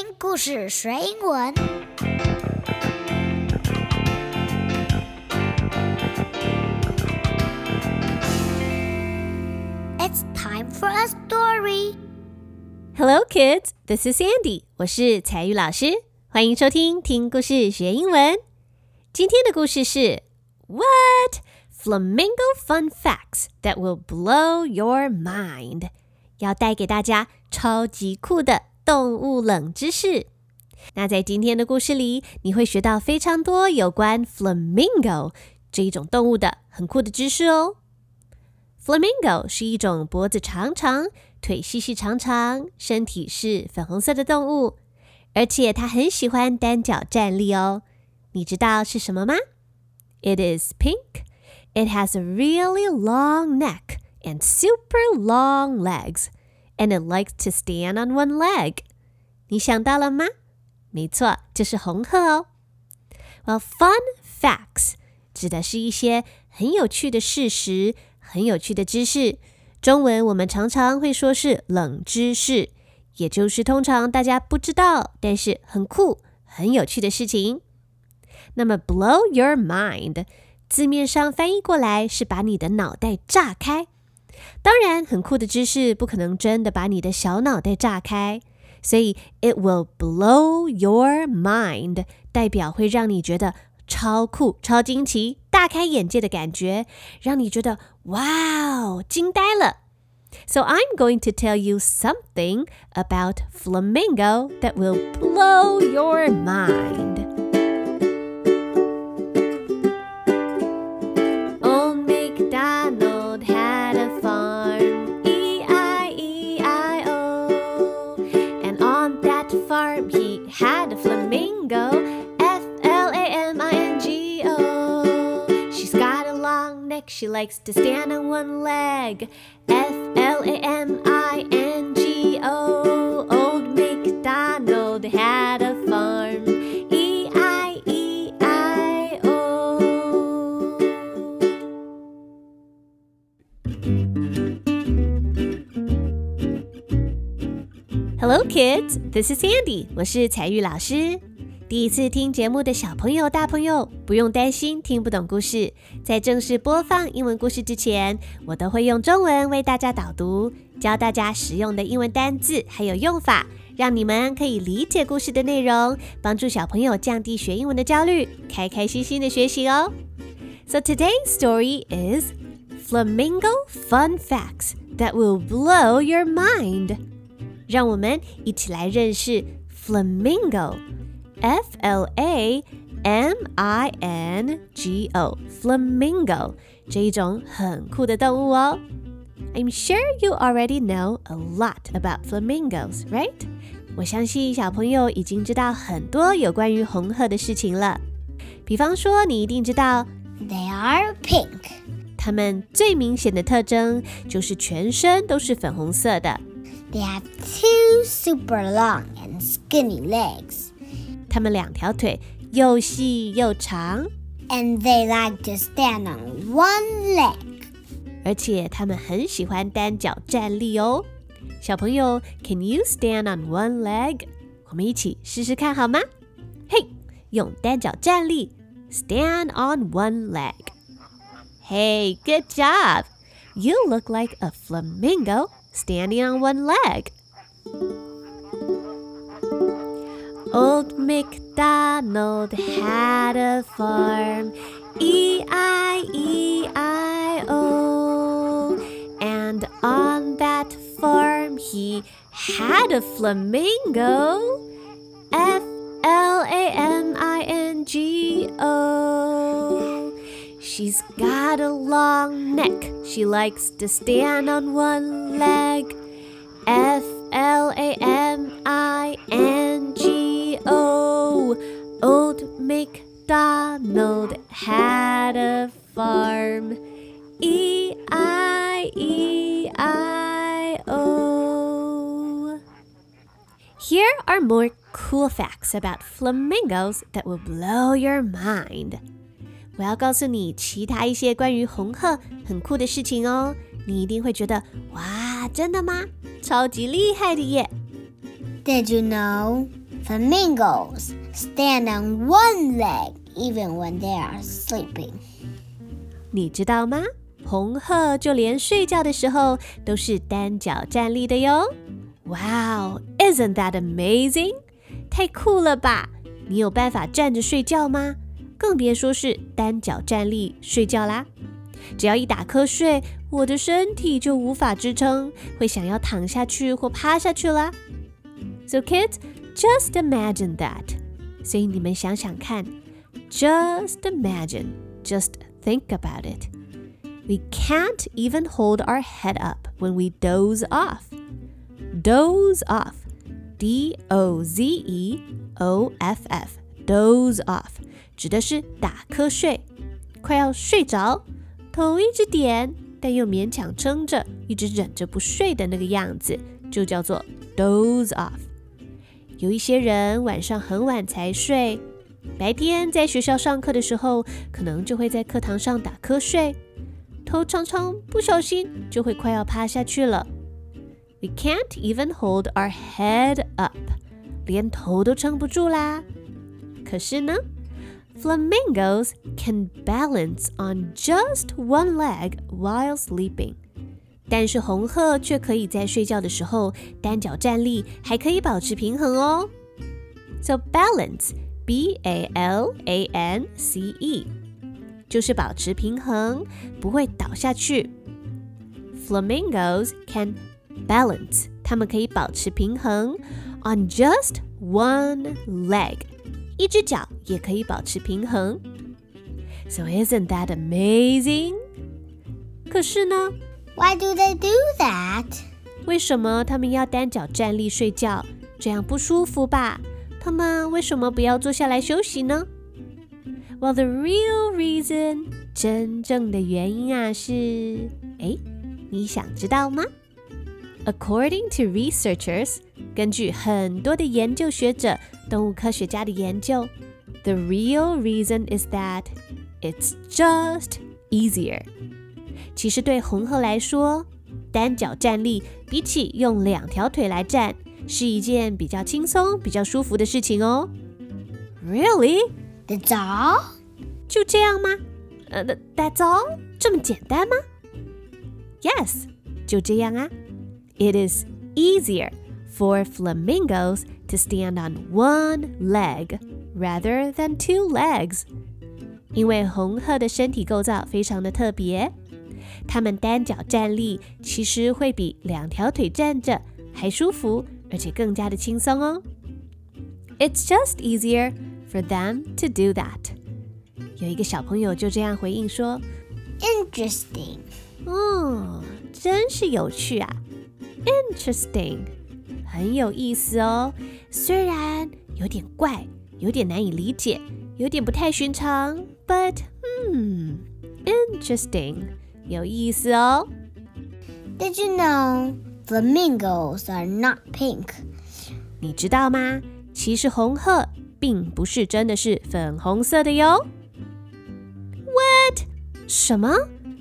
听故事学英文。It's time for a story. Hello, kids. This is Sandy. 我是采聿老师，欢迎收听《听故事学英文》。今天的故事是 What Flamingo Fun Facts That Will Blow Your Mind，要带给大家超级酷的。动物冷知识。那在今天的故事里，你会学到非常多有关 flamingo 这一种动物的很酷的知识哦。Flamingo 是一种脖子长长、腿细细长长、身体是粉红色的动物，而且它很喜欢单脚站立哦。你知道是什么吗？It is pink. It has a really long neck and super long legs, and it likes to stand on one leg. 你想到了吗？没错，就是红鹤哦。Well, fun facts 指的是一些很有趣的事实、很有趣的知识。中文我们常常会说是冷知识，也就是通常大家不知道，但是很酷、很有趣的事情。那么，blow your mind 字面上翻译过来是把你的脑袋炸开。 当然，很酷的知识不可能真的把你的小脑袋炸开，所以 it will blow your mind 代表会让你觉得超酷、超惊奇、大开眼界的感觉，让你觉得哇哦，惊呆了。So I'm going to tell you something about flamingo that will blow your mind. likes to stand on one leg. F L A M I N G O. Old MacDonald had a farm. E I E I O. Hello, kids. This is Sandy. 我是采聿老师。第一次听节目的小朋友、大朋友不用担心听不懂故事。在正式播放英文故事之前，我都会用中文为大家导读，教大家实用的英文单字还有用法，让你们可以理解故事的内容，帮助小朋友降低学英文的焦虑，开开心心的学习哦。So today's story is Flamingo Fun Facts that will blow your mind. 让我们一起来认识 flamingo flamingo，F L A M I N G O，flamingo 这一种很酷的动物哦。I'm sure you already know a lot about flamingos, right? 我相信小朋友已经知道很多有关于红鹤的事情了。比方说，你一定知道 They are pink. 它们最明显的特征就是全身都是粉红色的。 They have two super long and skinny legs. 它们两条腿又细又长， And they like to stand on one leg. 而且它们很喜欢单脚站立哦。小朋友，Can you stand on one leg？我们一起试试看好吗？嘿，用单脚站立，stand on one leg。Hey, good job! You look like a flamingo standing on one leg. Old MacDonald had a farm, E I E I O. And on that farm he had a flamingo, F L A M I N G O. She's got a long neck, she likes to stand on one leg, F L A M I N G O. Old MacDonald had a farm. E I E I O. Here are more cool facts about flamingos that will blow your mind. 我要告诉你其他一些关于红鹤很酷的事情哦，你一定会觉得哇，真的吗？超级厉害的耶！ Did you know Flamingos stand on one leg even when they are sleeping. 你知道吗？红鹤就连睡觉的时候都是单脚站立的哟。Wow, isn't that amazing? 太酷了吧！你有办法站着睡觉吗？更别说是单脚站立睡觉啦。只要一打瞌睡，我的身体就无法支撑，会想要躺下去或趴下去啦。So kids, just imagine that. 所以你们想想看，just imagine, just think about it. We can't even hold our head up when we doze off. Doze off. D O Z E O F F. Doze off 指的是打瞌睡，快要睡着，头一直点，但又勉强撑着，一直忍着不睡的那个样子，就叫做 doze off。 有一些人晚上很晚才睡，白天在学校上课的时候，可能就会在课堂上打瞌睡。头常常不小心就会快要趴下去了。We can't even hold our head up，连头都撑不住啦。可是呢，flamingos can balance on just one leg while sleeping。但是红鹤却可以在睡觉的时候单脚站立，还可以保持平衡哦。So balance, B A L A N C E。就是保持平衡，不会倒下去。Flamingos can balance，它们可以保持平衡 on just one leg，一只脚也可以保持平衡。So isn't that amazing？可是呢 ，Why do they do that？为什么他们要单脚站立睡觉？这样不舒服吧？他们为什么不要坐下来休息呢？Well, the real reason，真正的原因啊是，哎，你想知道吗？According to researchers，根据很多的研究学者、动物科学家的研究，the real reason is that it's just easier。 其实对红鹤来说，单脚站立比起用两条腿来站，是一件比较轻松、比较舒服的事情哦。Really？That's all？就这样吗？呃，That's all？这么简单吗？Yes，就这样啊。It is easier for flamingos to stand on one leg rather than two legs。因为红鹤的身体构造非常的特别，它们单脚站立其实会比两条腿站着还舒服，而且更加的轻松哦。It's just easier for them to do that。有一个小朋友就这样回应说：“Interesting，哦，真是有趣啊！Interesting，很有意思哦。虽然有点怪，有点难以理解，有点不太寻常，but 嗯，interesting，有意思哦。Did you know flamingos are not pink？你知道吗？其实红鹤。并不是真的是粉红色的哟。What？什么？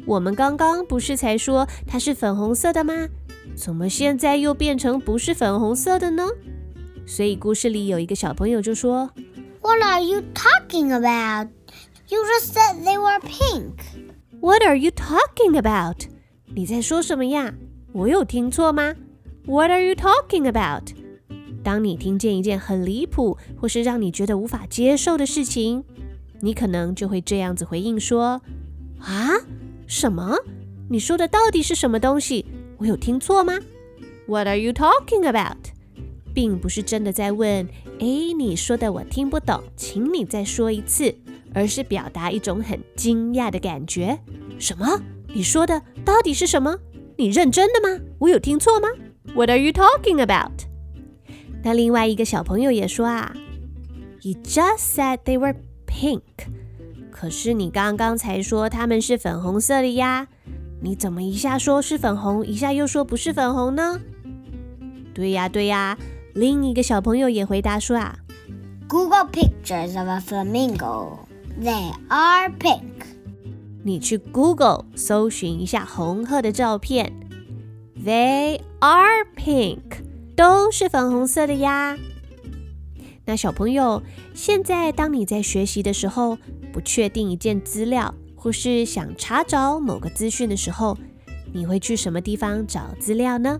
我们刚刚不是才说它是粉红色的吗？怎么现在又变成不是粉红色的呢？所以故事里有一个小朋友就说：“What are you talking about? You just said they were pink. What are you talking about? 你在说什么呀？我有听错吗？What are you talking about?” 当你听见一件很离谱或是让你觉得无法接受的事情，你可能就会这样子回应说：“啊，什么？你说的到底是什么东西？我有听错吗？”What are you talking about？并不是真的在问：“哎，你说的我听不懂，请你再说一次。”而是表达一种很惊讶的感觉。什么？你说的到底是什么？你认真的吗？我有听错吗？What are you talking about？那另外一个小朋友也说啊，You just said they were pink，可是你刚刚才说他们是粉红色的呀，你怎么一下说是粉红，一下又说不是粉红呢？对呀对呀，另一个小朋友也回答说啊，Google pictures of a flamingo They are pink。你去 Google 搜寻一下红鹤的照片，they are pink。都是粉红色的呀。那小朋友，现在当你在学习的时候，不确定一件资料，或是想查找某个资讯的时候，你会去什么地方找资料呢？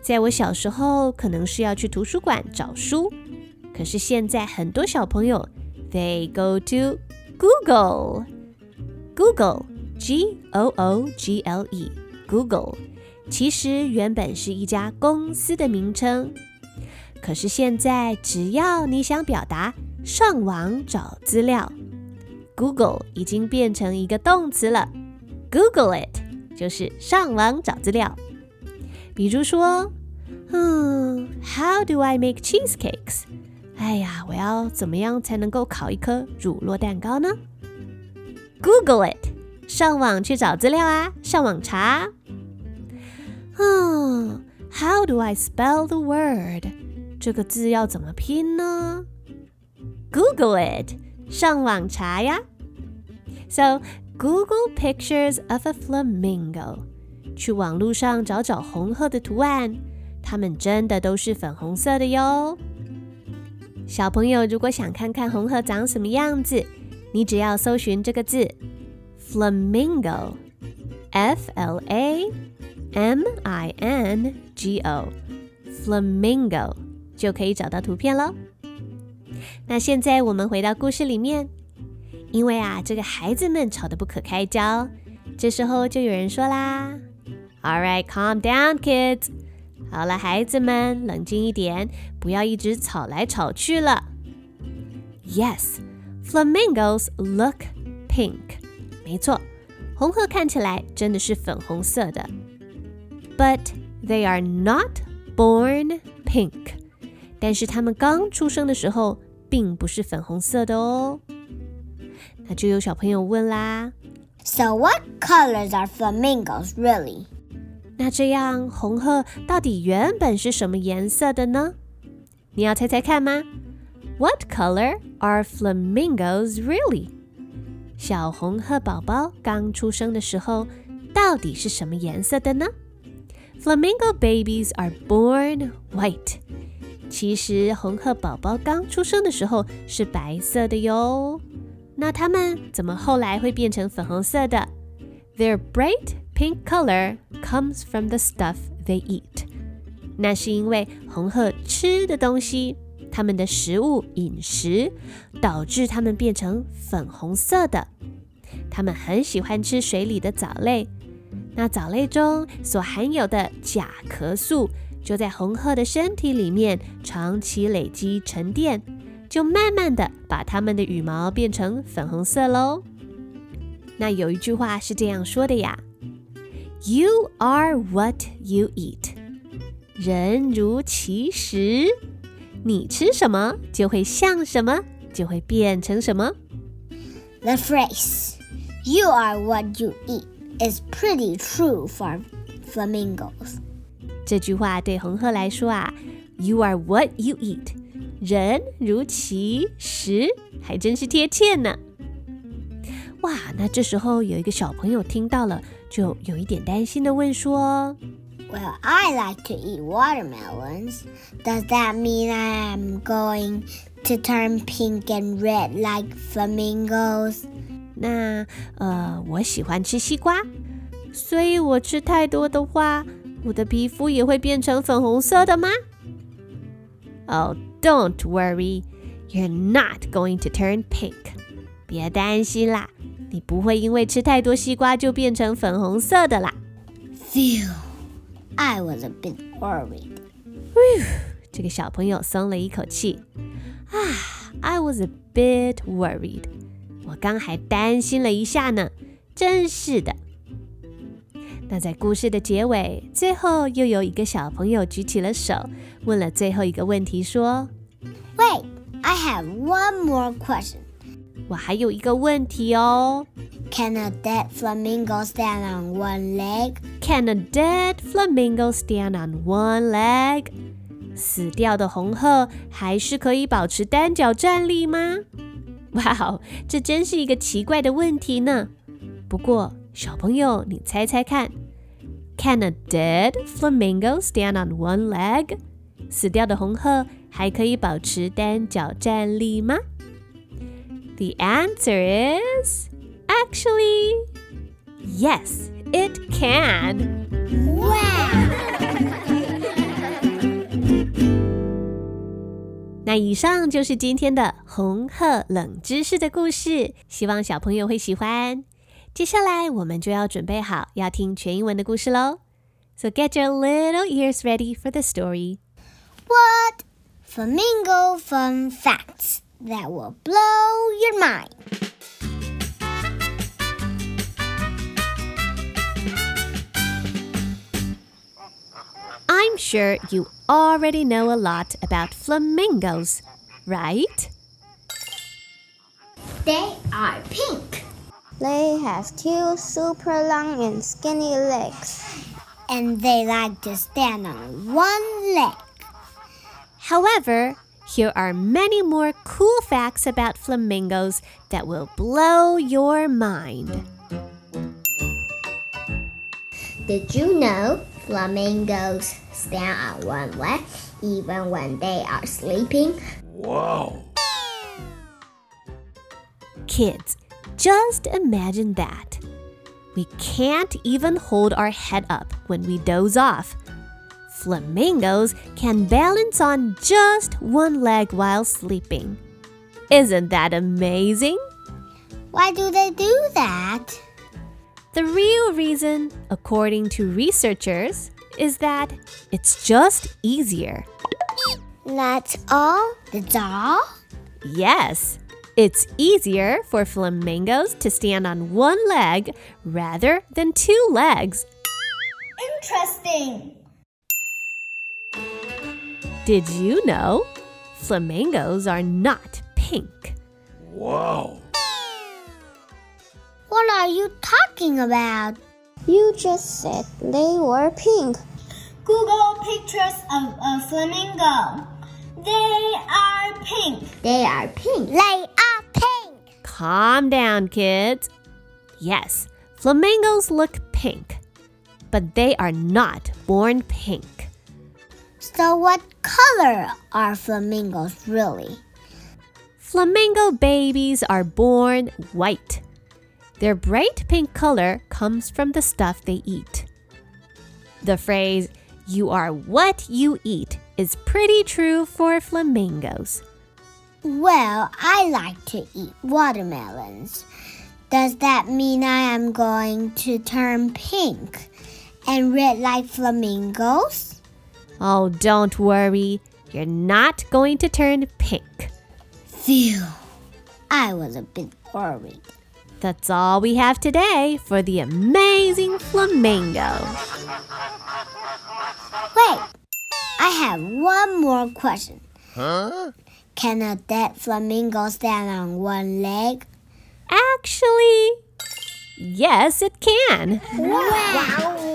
在我小时候，可能是要去图书馆找书，可是现在很多小朋友 ，they go to Google，Google，G O O G L E，Google，其实原本是一家公司的名称。可是现在，只要你想表达上网找资料，Google 已经变成一个动词了。Google it 就是上网找资料。比如说，嗯，How do I make cheesecakes？ 哎呀，我要怎么样才能够烤一颗乳酪蛋糕呢？Google it，上网去找资料啊，上网查。嗯，How do I spell the word？这个字要怎么拼呢？Google it，上网查呀。So Google pictures of a flamingo，去网络上找找红鹤的图案，它们真的都是粉红色的哟。小朋友如果想看看红鹤长什么样子，你只要搜寻这个字 flamingo，F L A M I N G O，flamingo。就可以找到图片喽。那现在我们回到故事里面，因为啊，这个孩子们吵得不可开交，这时候就有人说啦：“All right, calm down, kids。好了，孩子们，冷静一点，不要一直吵来吵去了。”Yes, flamingos look pink。没错，红鹤看起来真的是粉红色的。But they are not born pink。但是它们刚出生的时候并不是粉红色的哦。那就有小朋友问啦：So what colors are flamingos really？ 那这样红鹤到底原本是什么颜色的呢？你要猜猜看吗？What color are flamingos really？小红鹤宝宝刚出生的时候到底是什么颜色的呢？Flamingo babies are born white。其实红鹤宝宝刚出生的时候是白色的哟，那它们怎么后来会变成粉红色的？They're bright pink color comes from the stuff they eat。那是因为红鹤吃的东西，它们的食物饮食导致它们变成粉红色的。它们很喜欢吃水里的藻类，那藻类中所含有的甲壳素。就在红鹤的身体里面长期累积沉淀，就慢慢的把它们的羽毛变成粉红色喽。那有一句话是这样说的呀 You are what you eat。人如其食，你吃什么就会像什么，就会变成什么。The phrase "You are what you eat" is pretty true for flamingos。这句话对红鹤来说啊，"You are what you eat." 人如其食，还真是贴切呢。哇，那这时候有一个小朋友听到了，就有一点担心的问说：“Well, I like to eat watermelons. Does that mean I am going to turn pink and red like flamingos？” 那呃，我喜欢吃西瓜，所以我吃太多的话。我的皮肤也会变成粉红色的吗？Oh, don't worry, you're not going to turn pink. 别担心啦， 你不会因为吃太多西瓜就变成粉红色的啦。Phew, I was a bit worried. 这个小朋友松了一口气。啊，I was a bit worried. 我刚还担心了一下呢，真是的。那在故事的结尾，最后又有一个小朋友举起了手，问了最后一个问题，说：“Wait, I have one more question。我还有一个问题哦。Can a dead flamingo stand on one leg? Can a dead flamingo stand on one leg? 死掉的红鹤还是可以保持单脚站立吗？哇哦，这真是一个奇怪的问题呢。不过。小朋友，你猜猜看，Can a dead flamingo stand on one leg？死掉的红鹤还可以保持单脚站立吗 ？The answer is actually yes, it can. Wow! 那以上就是今天的红鹤冷知识的故事，希望小朋友会喜欢。接下来我们就要准备好要听全英文的故事喽。So get your little ears ready for the story. What? Flamingo fun facts That will blow your mind. I'm sure you already know a lot about flamingos, right? They are pink. They have two super long and skinny legs. And they like to stand on one leg. However, here are many more cool facts about flamingos that will blow your mind. Did you know flamingos stand on one leg even when they are sleeping? Wow! Kids, just imagine that. We can't even hold our head up when we doze off. Flamingos can balance on just one leg while sleeping. Isn't that amazing? Why do they do that? The real reason, according to researchers, is that it's just easier. That's all? That's all? Yes, it's easier for flamingos to stand on one leg rather than two legs. Interesting. Did you know? Flamingos are not pink. What are you talking about? You just said they were pink. Google pictures of a flamingo. They are pink. They are pink. They are pink. Calm down, kids. Yes, flamingos look pink, but they are not born pink. So, what color are flamingos really? Flamingo babies are born white. Their bright pink color comes from the stuff they eat. The phrase, you are what you eat, is pretty true for flamingos. Well, I like to eat watermelons. Does that mean I am going to turn pink and red like flamingos? Oh, don't worry, you're not going to turn pink. Phew. I was a bit worried. That's all we have today for the amazing flamingo. Wait, I have one more question. Huh? Can a dead flamingo stand on one leg? Actually, yes, it can. Wow!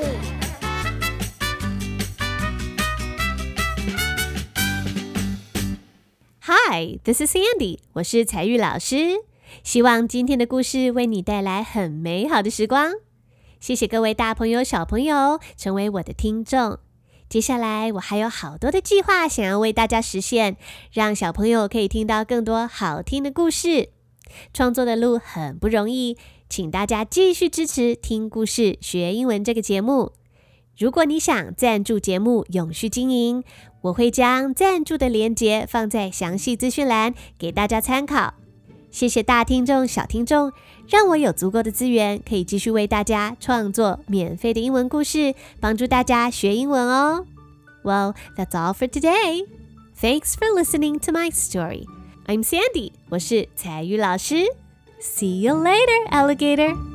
Hi, this is Sandy，我是彩玉老师。希望今天的故事为你带来很美好的时光。谢谢各位大朋友、小朋友成为我的听众。接下来我还有好多的计划想要为大家实现，让小朋友可以听到更多好听的故事。创作的路很不容易，请大家继续支持《听故事学英文》这个节目。如果你想赞助节目永续经营，我会将赞助的链接放在详细资讯栏给大家参考。谢谢大听众、小听众，让我有足够的资源可以继续为大家创作免费的英文故事，帮助大家学英文哦。Well, that's all for today. Thanks for listening to my story. I'm Sandy，我是彩玉老师。See you later, alligator.